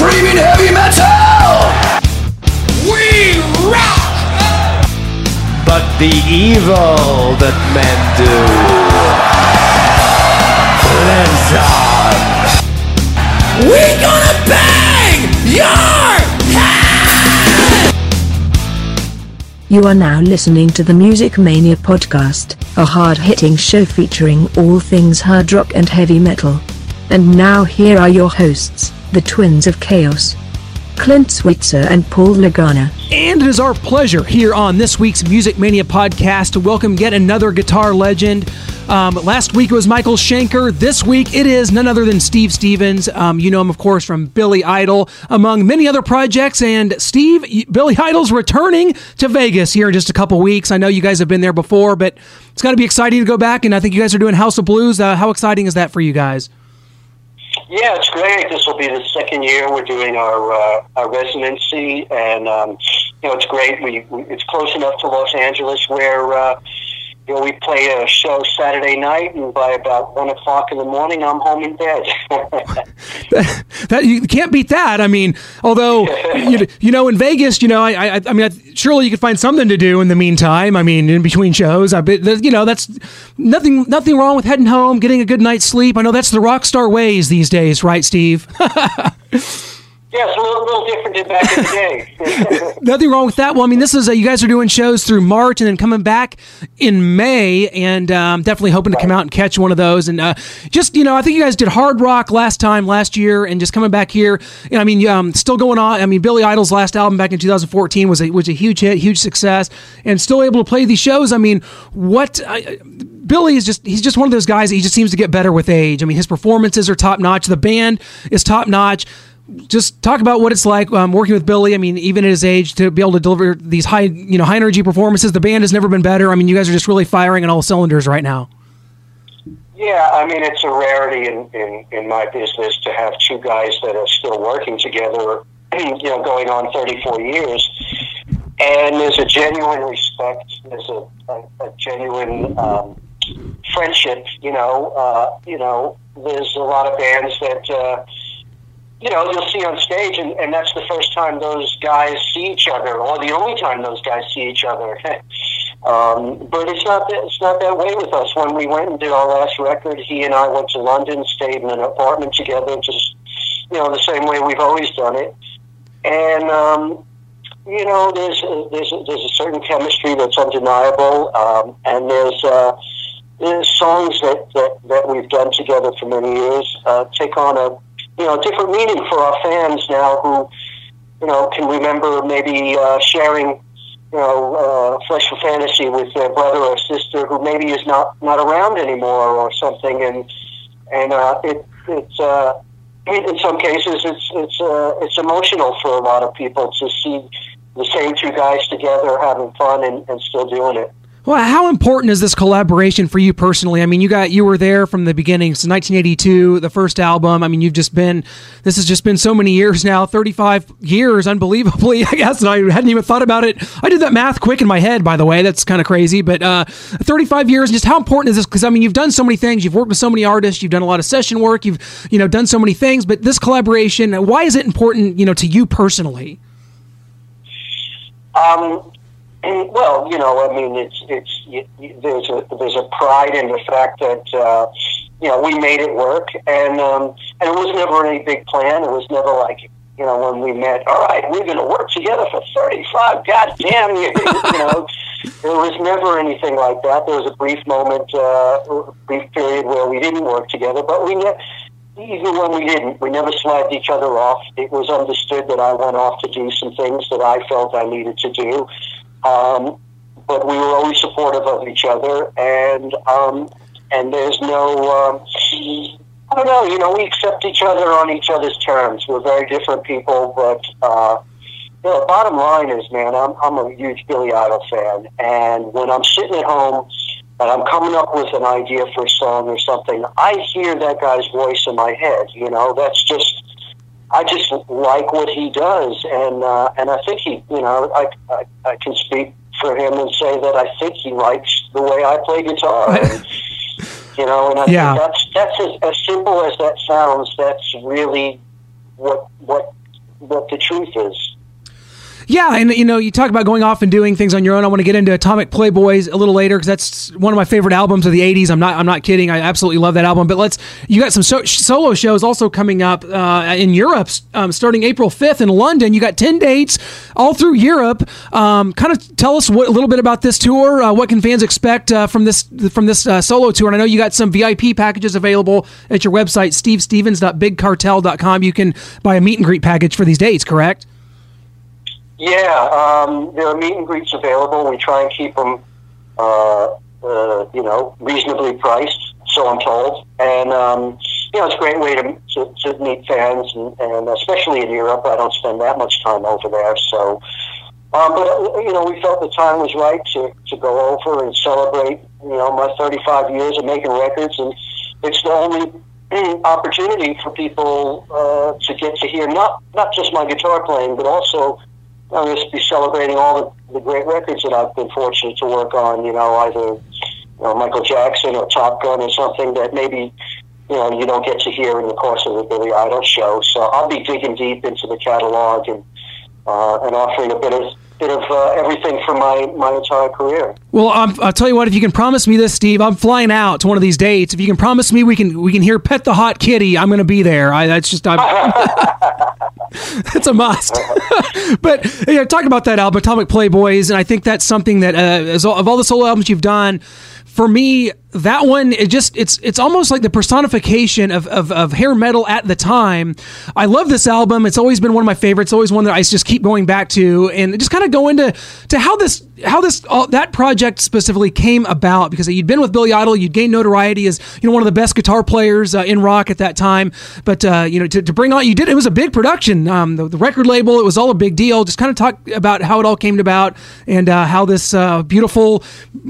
screaming heavy metal. We rock! But the evil that men do lives on. We gonna bang your head! You are now listening to the Music Mania podcast, a hard-hitting show featuring all things hard rock and heavy metal. And now here are your hosts, the Twins of Chaos, Clint Switzer and Paul Lagana. And it is our pleasure here on this week's Music Mania podcast to welcome yet another guitar legend. Um, last week it was Michael Schenker. This week it is none other than Steve Stevens. Um, you know him, of course, from Billy Idol, among many other projects. And Steve, Billy Idol's returning to Vegas here in just a couple weeks. I know you guys have been there before, but it's got to be exciting to go back. And I think you guys are doing House of Blues. Uh, how exciting is that for you guys? Yeah, it's great. This will be the second year we're doing our uh, our residency, and um, you know it's great. We, we it's close enough to Los Angeles where uh, you know we play a show Saturday night, and by about one o'clock in the morning, I'm home in bed. that you can't beat that. I mean, although you, you know in Vegas, you know, I I, I mean, I, surely you could find something to do in the meantime. I mean, in between shows, I bet you know that's nothing nothing wrong with heading home, getting a good night's sleep. I know that's the rock star ways these days, right, Steve? it's a little, little different than back in the day. Nothing wrong with that. Well, I mean, this is uh, you guys are doing shows through March and then coming back in May, and um, definitely hoping to come out and catch one of those. And uh, just you know, I think you guys did Hard Rock last time last year, and just coming back here. You know, I mean, um, still going on. I mean, Billy Idol's last album back in 2014 was a was a huge hit, huge success, and still able to play these shows. I mean, what? I, Billy is just he's just one of those guys that he just seems to get better with age. I mean, his performances are top notch. The band is top notch. Just talk about what it's like um, working with Billy. I mean, even at his age, to be able to deliver these high, you know, high energy performances. The band has never been better. I mean, you guys are just really firing on all cylinders right now. Yeah, I mean it's a rarity in, in, in my business to have two guys that are still working together, you know, going on 34 years. And there's a genuine respect, there's a, a, a genuine um, friendship, you know. Uh, you know, there's a lot of bands that, uh, you know, you'll see on stage, and, and that's the first time those guys see each other, or the only time those guys see each other. um, but it's not that it's not that way with us. When we went and did our last record, he and I went to London, stayed in an apartment together, just you know, the same way we've always done it. And um, you know, there's a, there's a, there's a certain chemistry that's undeniable, um, and there's. Uh, there's songs that, that, that we've done together for many years uh, take on a you know different meaning for our fans now who you know can remember maybe uh, sharing you know uh, Flesh for Fantasy with their brother or sister who maybe is not not around anymore or something and and uh, it it's uh, in in some cases it's it's uh, it's emotional for a lot of people to see the same two guys together having fun and, and still doing it. Well, how important is this collaboration for you personally? I mean, you got you were there from the beginning, so 1982, the first album. I mean, you've just been this has just been so many years now, 35 years, unbelievably. I guess and I hadn't even thought about it. I did that math quick in my head, by the way. That's kind of crazy, but uh, 35 years. Just how important is this? Because I mean, you've done so many things. You've worked with so many artists. You've done a lot of session work. You've you know done so many things. But this collaboration, why is it important? You know, to you personally? Um, and, well, you know, I mean, it's it's y y there's a there's a pride in the fact that uh, you know we made it work, and um, and it was never any big plan. It was never like you know when we met. All right, we're going to work together for thirty five goddamn years. you know, there was never anything like that. There was a brief moment, uh, a brief period where we didn't work together, but we never. Even when we didn't, we never slagged each other off. It was understood that I went off to do some things that I felt I needed to do. Um, but we were always supportive of each other, and um, and there's no, um, I don't know, you know, we accept each other on each other's terms. We're very different people, but uh, you know, bottom line is, man, I'm I'm a huge Billy Idol fan, and when I'm sitting at home and I'm coming up with an idea for a song or something, I hear that guy's voice in my head. You know, that's just I just like what he does, and uh, and I think he, you know, I, I I can speak for him and say that I think he likes the way I play guitar. And, you know, and I Yeah. think that's that's as, as simple as that sounds. That's really what what what the truth is. Yeah, and you know, you talk about going off and doing things on your own. I want to get into Atomic Playboys a little later because that's one of my favorite albums of the '80s. I'm not, I'm not kidding. I absolutely love that album. But let's, you got some so, solo shows also coming up uh, in Europe, um, starting April 5th in London. You got 10 dates all through Europe. Um, kind of tell us what, a little bit about this tour. Uh, what can fans expect uh, from this from this uh, solo tour? And I know you got some VIP packages available at your website, stevestevens.bigcartel.com. You can buy a meet and greet package for these dates, correct? Yeah, um, there are meet and greets available. We try and keep them, uh, uh, you know, reasonably priced. So I'm told, and um, you know, it's a great way to to, to meet fans, and, and especially in Europe. I don't spend that much time over there, so. Um, but you know, we felt the time was right to to go over and celebrate. You know, my 35 years of making records, and it's the only opportunity for people uh, to get to hear not not just my guitar playing, but also I'm going to be celebrating all the, the great records that I've been fortunate to work on. You know, either you know, Michael Jackson or Top Gun or something that maybe you know you don't get to hear in the course of the Billy Idol show. So I'll be digging deep into the catalog and uh, and offering a bit of bit of uh, everything for my, my entire career. Well, um, I'll tell you what. If you can promise me this, Steve, I'm flying out to one of these dates. If you can promise me we can we can hear "Pet the Hot Kitty," I'm going to be there. I, that's just It's a must. but know, talking about that album, Atomic Playboys, and I think that's something that uh, of all the solo albums you've done, for me, that one it just it's it's almost like the personification of, of, of hair metal at the time. I love this album. It's always been one of my favorites. Always one that I just keep going back to, and just kind of go into to how this how this all, that project specifically came about because you'd been with Billy Idol, you'd gained notoriety as you know one of the best guitar players uh, in rock at that time. But uh, you know to, to bring on you did it was a big production. Um, the, the, record label it was all a big deal. Just kind of talk about how it all came about and uh, how this uh, beautiful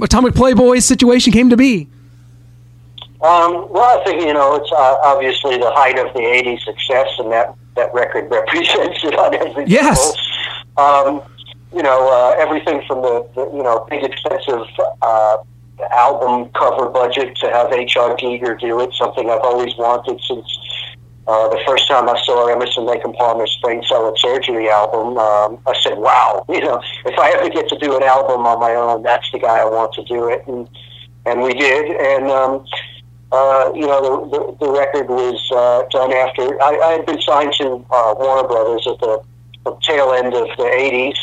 Atomic Playboys situation came to be. Um, well, I think you know it's uh, obviously the height of the '80s success, and that that record represents it on every yes. Um, you know uh, everything from the, the you know big expensive uh, album cover budget to have H.R. Giger do it, something I've always wanted since uh, the first time I saw Emerson Lake and Palmer's Brain Salad Surgery album. Um, I said, "Wow, you know, if I ever get to do an album on my own, that's the guy I want to do it." And and we did, and um, uh, you know, the, the, the record was uh, done after I, I had been signed to uh, Warner Brothers at the, the tail end of the '80s,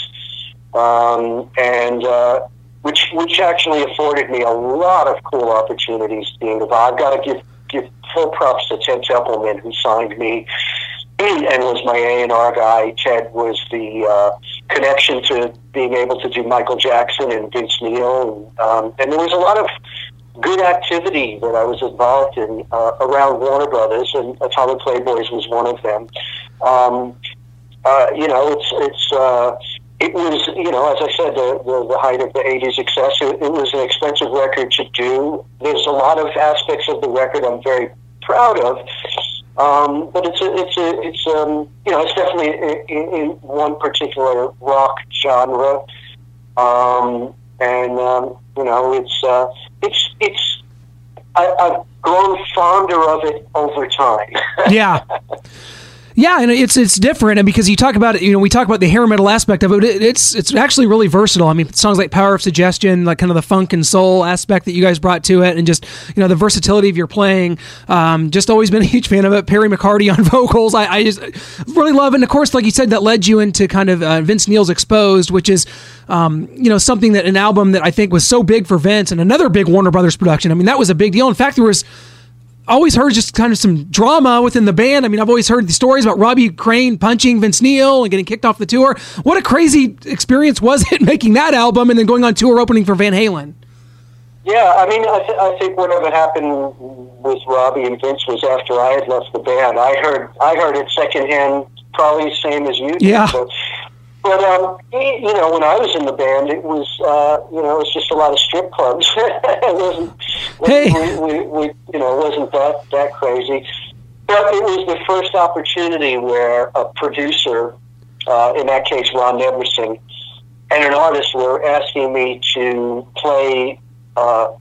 um, and uh, which which actually afforded me a lot of cool opportunities. Being involved, I've got to give give full props to Ted Templeman who signed me and was my A and R guy. Ted was the uh, connection to being able to do Michael Jackson and Vince Neil, and, um, and there was a lot of good activity that I was involved in uh, around Warner Brothers, and Atomic Playboys was one of them. Um, uh, you know, it's it's uh, it was you know as I said the the, the height of the '80s success. It, it was an expensive record to do. There's a lot of aspects of the record I'm very proud of. Um, but it's a, it's a, it's um, you know, it's definitely in, in one particular rock genre, um, and um, you know, it's uh, it's it's I, I've grown fonder of it over time. yeah. Yeah, and it's it's different, and because you talk about it, you know, we talk about the hair metal aspect of it. it it's it's actually really versatile. I mean, songs like "Power of Suggestion," like kind of the funk and soul aspect that you guys brought to it, and just you know the versatility of your playing. Um, just always been a huge fan of it. Perry McCarty on vocals, I, I just really love. And of course, like you said, that led you into kind of uh, Vince Neil's "Exposed," which is um, you know something that an album that I think was so big for Vince, and another big Warner Brothers production. I mean, that was a big deal. In fact, there was always heard just kind of some drama within the band. I mean, I've always heard the stories about Robbie Crane punching Vince Neil and getting kicked off the tour. What a crazy experience was it making that album and then going on tour opening for Van Halen? Yeah, I mean, I, th- I think whatever happened with Robbie and Vince was after I had left the band. I heard I heard it secondhand, probably the same as you did. Yeah. So but um, you know, when I was in the band, it was uh, you know it was just a lot of strip clubs. it wasn't, hey. we, we, we, you know, it wasn't that that crazy. But it was the first opportunity where a producer, uh, in that case Ron Nevison, and an artist were asking me to play, uh,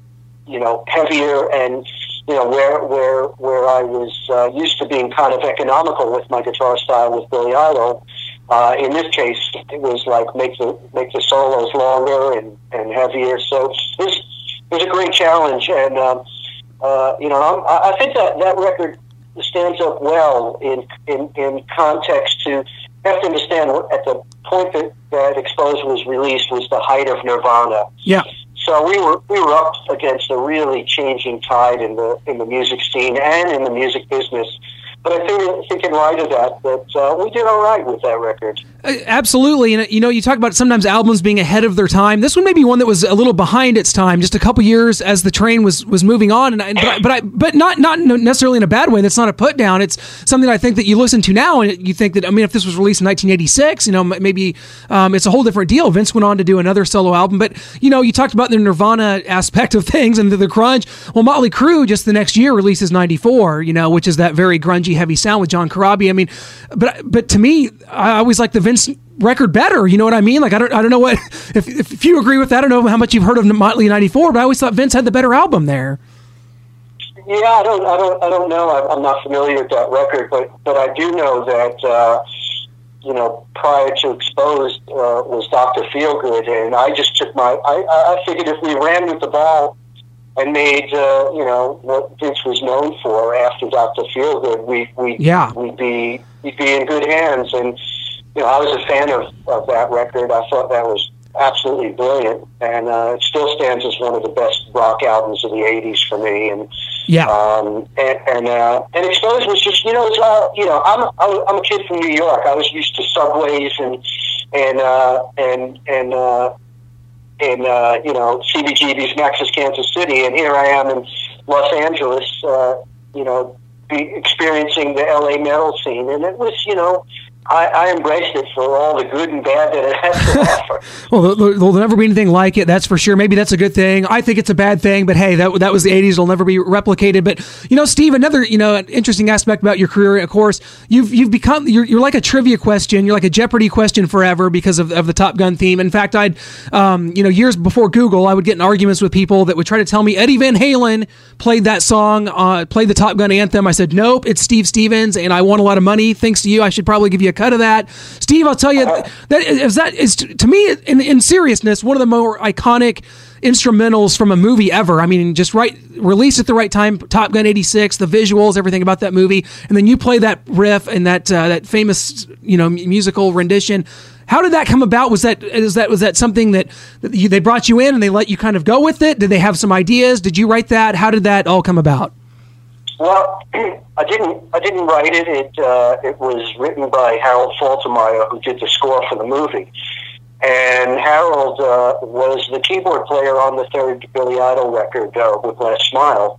you know, heavier and you know, where where where I was uh, used to being kind of economical with my guitar style with Billy Idol. Uh, in this case, it was like make the make the solos longer and, and heavier. So it was, it was a great challenge, and um, uh, you know, I'm, I I think that that record stands up well in in, in context to you have to understand at the point that that Exposed was released was the height of Nirvana. Yeah. So we were we were up against a really changing tide in the in the music scene and in the music business. But I think think in light of that, that uh, we did all right with that record. Uh, Absolutely, and uh, you know, you talk about sometimes albums being ahead of their time. This one may be one that was a little behind its time, just a couple years as the train was was moving on. And I, but I, but, I, but not not necessarily in a bad way. That's not a put down. It's something I think that you listen to now, and you think that I mean, if this was released in 1986, you know, maybe um, it's a whole different deal. Vince went on to do another solo album, but you know, you talked about the Nirvana aspect of things and the, the grunge. Well, Motley Crue just the next year releases 94, you know, which is that very grungy, heavy sound with John Corabi. I mean, but but to me, I always like the Vince record better. You know what I mean? Like I don't I don't know what if if you agree with that. I don't know how much you've heard of Motley '94, but I always thought Vince had the better album there. Yeah, I don't, I don't, I don't know. I'm- not familiar with that record, but but I do know that uh, you know prior to Exposed uh, was Doctor Feelgood, and I just took my. I I figured if we ran with the ball and made uh, you know what Vince was known for after Doctor Feelgood, we we Yeah. we'd be we'd be in good hands. And you know, I was a fan of of that record. I thought that was absolutely brilliant, and uh, it still stands as one of the best rock albums of the '80s for me. And Yeah. um, and and, uh, and Exposed was just you know it's, uh, you know I'm I'm I'm a kid from New York. I was used to subways and and uh, and and uh, and uh, you know CBGB's Max's Kansas City, and here I am in Los Angeles. Uh, you know, be experiencing the LA metal scene, and it was you know. I, I embraced it for all the good and bad that it has to offer. Well, there- there- there'll never be anything like it. That's for sure. Maybe that's a good thing. I think it's a bad thing, but hey, that that was the '80s. It'll never be replicated. But you know, Steve, another you know an interesting aspect about your career, of course, you've you've become you're, you're like a trivia question. You're like a Jeopardy question forever because of, of the Top Gun theme. In fact, I'd um, you know years before Google, I would get in arguments with people that would try to tell me Eddie Van Halen played that song, uh, played the Top Gun anthem. I said nope, it's Steve Stevens, and I won a lot of money thanks to you. I should probably give you a cut of that, Steve. I'll tell you that is that is to me in, in seriousness one of the more iconic instrumentals from a movie ever. I mean, just right released at the right time. Top Gun '86, the visuals, everything about that movie, and then you play that riff and that uh, that famous you know musical rendition. How did that come about? Was that is that was that something that, that you, they brought you in and they let you kind of go with it? Did they have some ideas? Did you write that? How did that all come about? Well, I didn't. I didn't write it. It uh, it was written by Harold Faltermeyer, who did the score for the movie. And Harold uh, was the keyboard player on the third Billy Idol record uh, Whiplash Smile.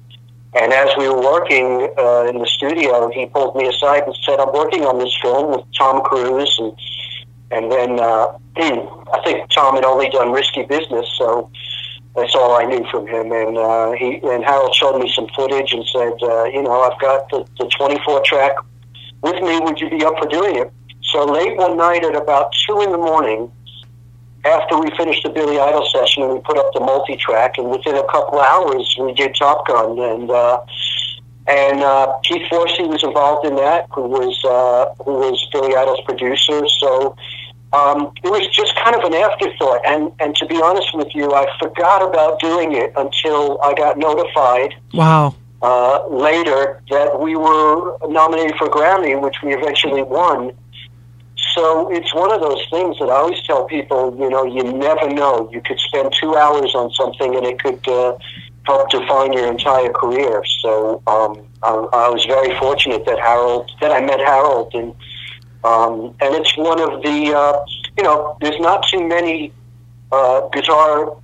And as we were working uh, in the studio, he pulled me aside and said, "I'm working on this film with Tom Cruise." And and then uh, I think Tom had only done Risky Business, so that's all I knew from him. And uh, he and Harold showed me some footage and said, uh, you know, I've got the, the 24 track with me. Would you be up for doing it? So late one night at about two in the morning, after we finished the Billy Idol session, and we put up the multi track, and within a couple hours, we did Top Gun. And uh, and uh, Keith Forsey was involved in that, who was uh, who was Billy Idol's producer. So um, it was just kind of an afterthought. And and to be honest with you, I forgot about doing it until I got notified Wow. uh, later that we were nominated for Grammy, which we eventually won. So it's one of those things that I always tell people, you know, you never know. You could spend two hours on something and it could uh, help define your entire career. So um, I, I was very fortunate that Harold, that I met Harold, and um, and it's one of the, uh, you know, there's not too many uh, guitar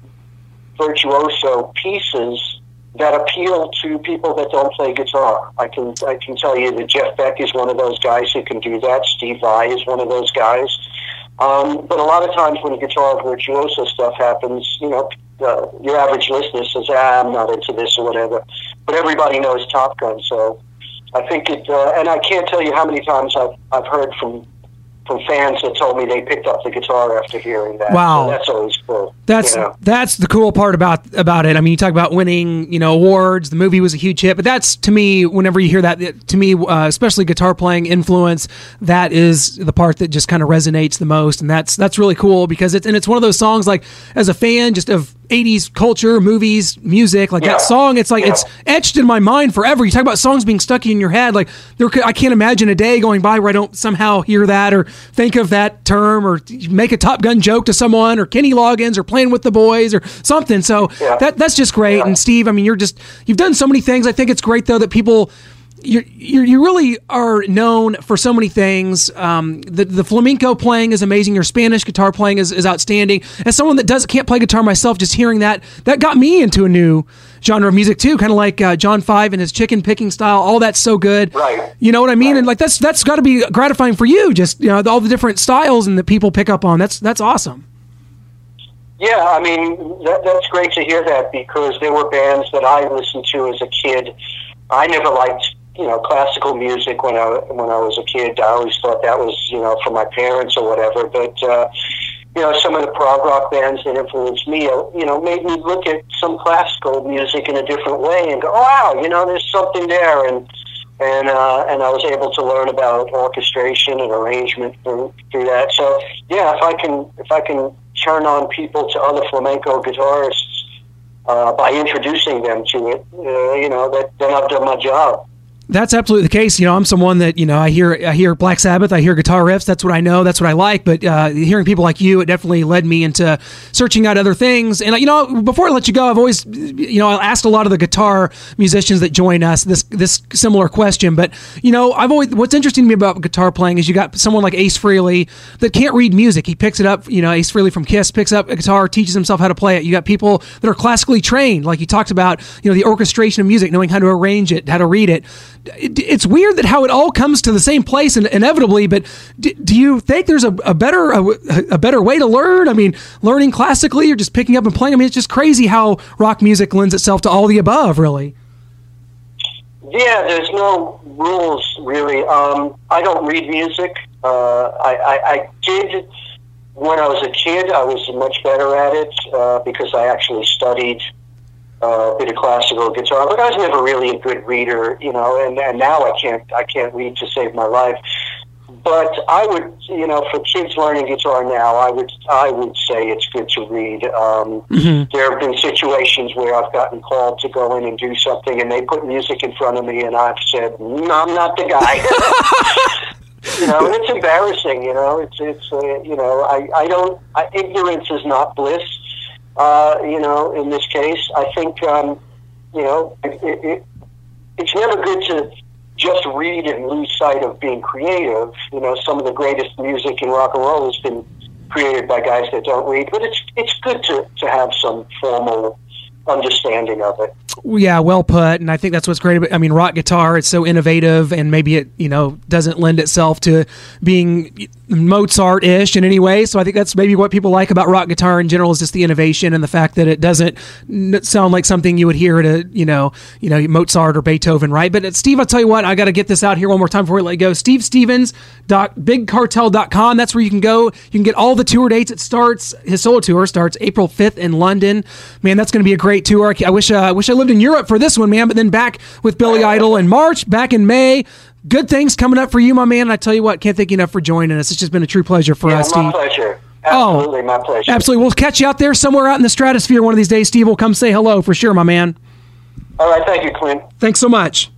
virtuoso pieces that appeal to people that don't play guitar. I can I can tell you that Jeff Beck is one of those guys who can do that. Steve Vai is one of those guys. Um, but a lot of times when guitar virtuoso stuff happens, you know, uh, your average listener says, ah, "I'm not into this" or whatever. But everybody knows Top Gun, so I think it. Uh, and I can't tell you how many times I've I've heard from from fans that told me they picked up the guitar after hearing that. Wow. So that's always cool. That's you know? that's the cool part about about it. I mean, you talk about winning, you know, awards. The movie was a huge hit, but that's to me, whenever you hear that, to me, uh, especially guitar playing influence, that is the part that just kind of resonates the most, and that's that's really cool because it's and it's one of those songs like as a fan just of. 80s culture, movies, music, like Yeah. that song. It's like Yeah. it's etched in my mind forever. You talk about songs being stuck in your head. Like there, I can't imagine a day going by where I don't somehow hear that or think of that term or make a Top Gun joke to someone or Kenny Loggins or playing with the boys or something. So Yeah. that that's just great. And Steve, I mean, you're just you've done so many things. I think it's great though that people. You you you really are known for so many things. Um, the the flamenco playing is amazing. Your Spanish guitar playing is, is outstanding. As someone that does can't play guitar myself, just hearing that that got me into a new genre of music too. Kind of like uh, John Five and his chicken picking style. All that's so good. Right. You know what I mean? Right. And like that's that's got to be gratifying for you. Just you know all the different styles and that people pick up on. That's that's awesome. Yeah, I mean that, that's great to hear that because there were bands that I listened to as a kid. I never liked you know classical music when I when I was a kid. I always thought that was you know for my parents or whatever. But uh, you know some of the prog rock bands that influenced me, uh, you know, made me look at some classical music in a different way and go, oh, wow, you know, there's something there and. And uh, and I was able to learn about orchestration and arrangement through, through that. So yeah, if I can if I can turn on people to other flamenco guitarists uh, by introducing them to it, uh, you know, that then I've done my job. That's absolutely the case. You know, I'm someone that you know I hear I hear Black Sabbath, I hear guitar riffs. That's what I know. That's what I like. But uh, hearing people like you, it definitely led me into searching out other things. And uh, you know, before I let you go, I've always you know I asked a lot of the guitar musicians that join us this this similar question. But you know, I've always what's interesting to me about guitar playing is you got someone like Ace Frehley that can't read music. He picks it up. You know, Ace Frehley from Kiss picks up a guitar, teaches himself how to play it. You got people that are classically trained, like you talked about. You know, the orchestration of music, knowing how to arrange it, how to read it. It- It's weird that how it all comes to the same place and inevitably. But do, do you think there's a, a better a, a better way to learn? I mean, learning classically or just picking up and playing. I mean, it's just crazy how rock music lends itself to all the above. Really. Yeah, there's no rules really. Um, I don't read music. Uh, I, I, I did when I was a kid. I was much better at it uh, because I actually studied uh, a bit of classical guitar, but I was never really a good reader, you know. And, and now I can't I can't read to save my life. But I would, you know, for kids learning guitar now, I would I would say it's good to read. Um, There have been situations where I've gotten called to go in and do something, and they put music in front of me, and I've said, "No, I'm not the guy." you know, and it's embarrassing. You know, it's it's uh, you know, I I don't. I, ignorance is not bliss. Uh, you know, in this case, I think um, you know it, it, it, it's never good to just read and lose sight of being creative. You know, some of the greatest music in rock and roll has been created by guys that don't read, but it's it's good to to have some formal understanding of it. Yeah, well put. And I think that's what's great about I mean, rock guitar, it's so innovative and maybe it, you know, doesn't lend itself to being Mozart ish in any way. So I think that's maybe what people like about rock guitar in general is just the innovation and the fact that it doesn't sound like something you would hear at a, you know, you know, Mozart or Beethoven, right? But uh, Steve, I'll tell you what, I got to get this out here one more time before we let go. Steve Stevens bigcartel.com. That's where you can go. You can get all the tour dates. It starts, his solo tour starts April 5th in London. Man, that's going to be a great tour. I wish, uh, I wish I lived in Europe for this one, man, but then back with Billy Idol in March, back in May. Good things coming up for you, my man. And I tell you what, can't thank you enough for joining us. It's just been a true pleasure for Yeah, us, my Steve. pleasure. Oh. Absolutely, my pleasure. Absolutely. We'll catch you out there somewhere out in the stratosphere one of these days, Steve. We'll come say hello for sure, my man. All right, thank you, Clint. Thanks so much.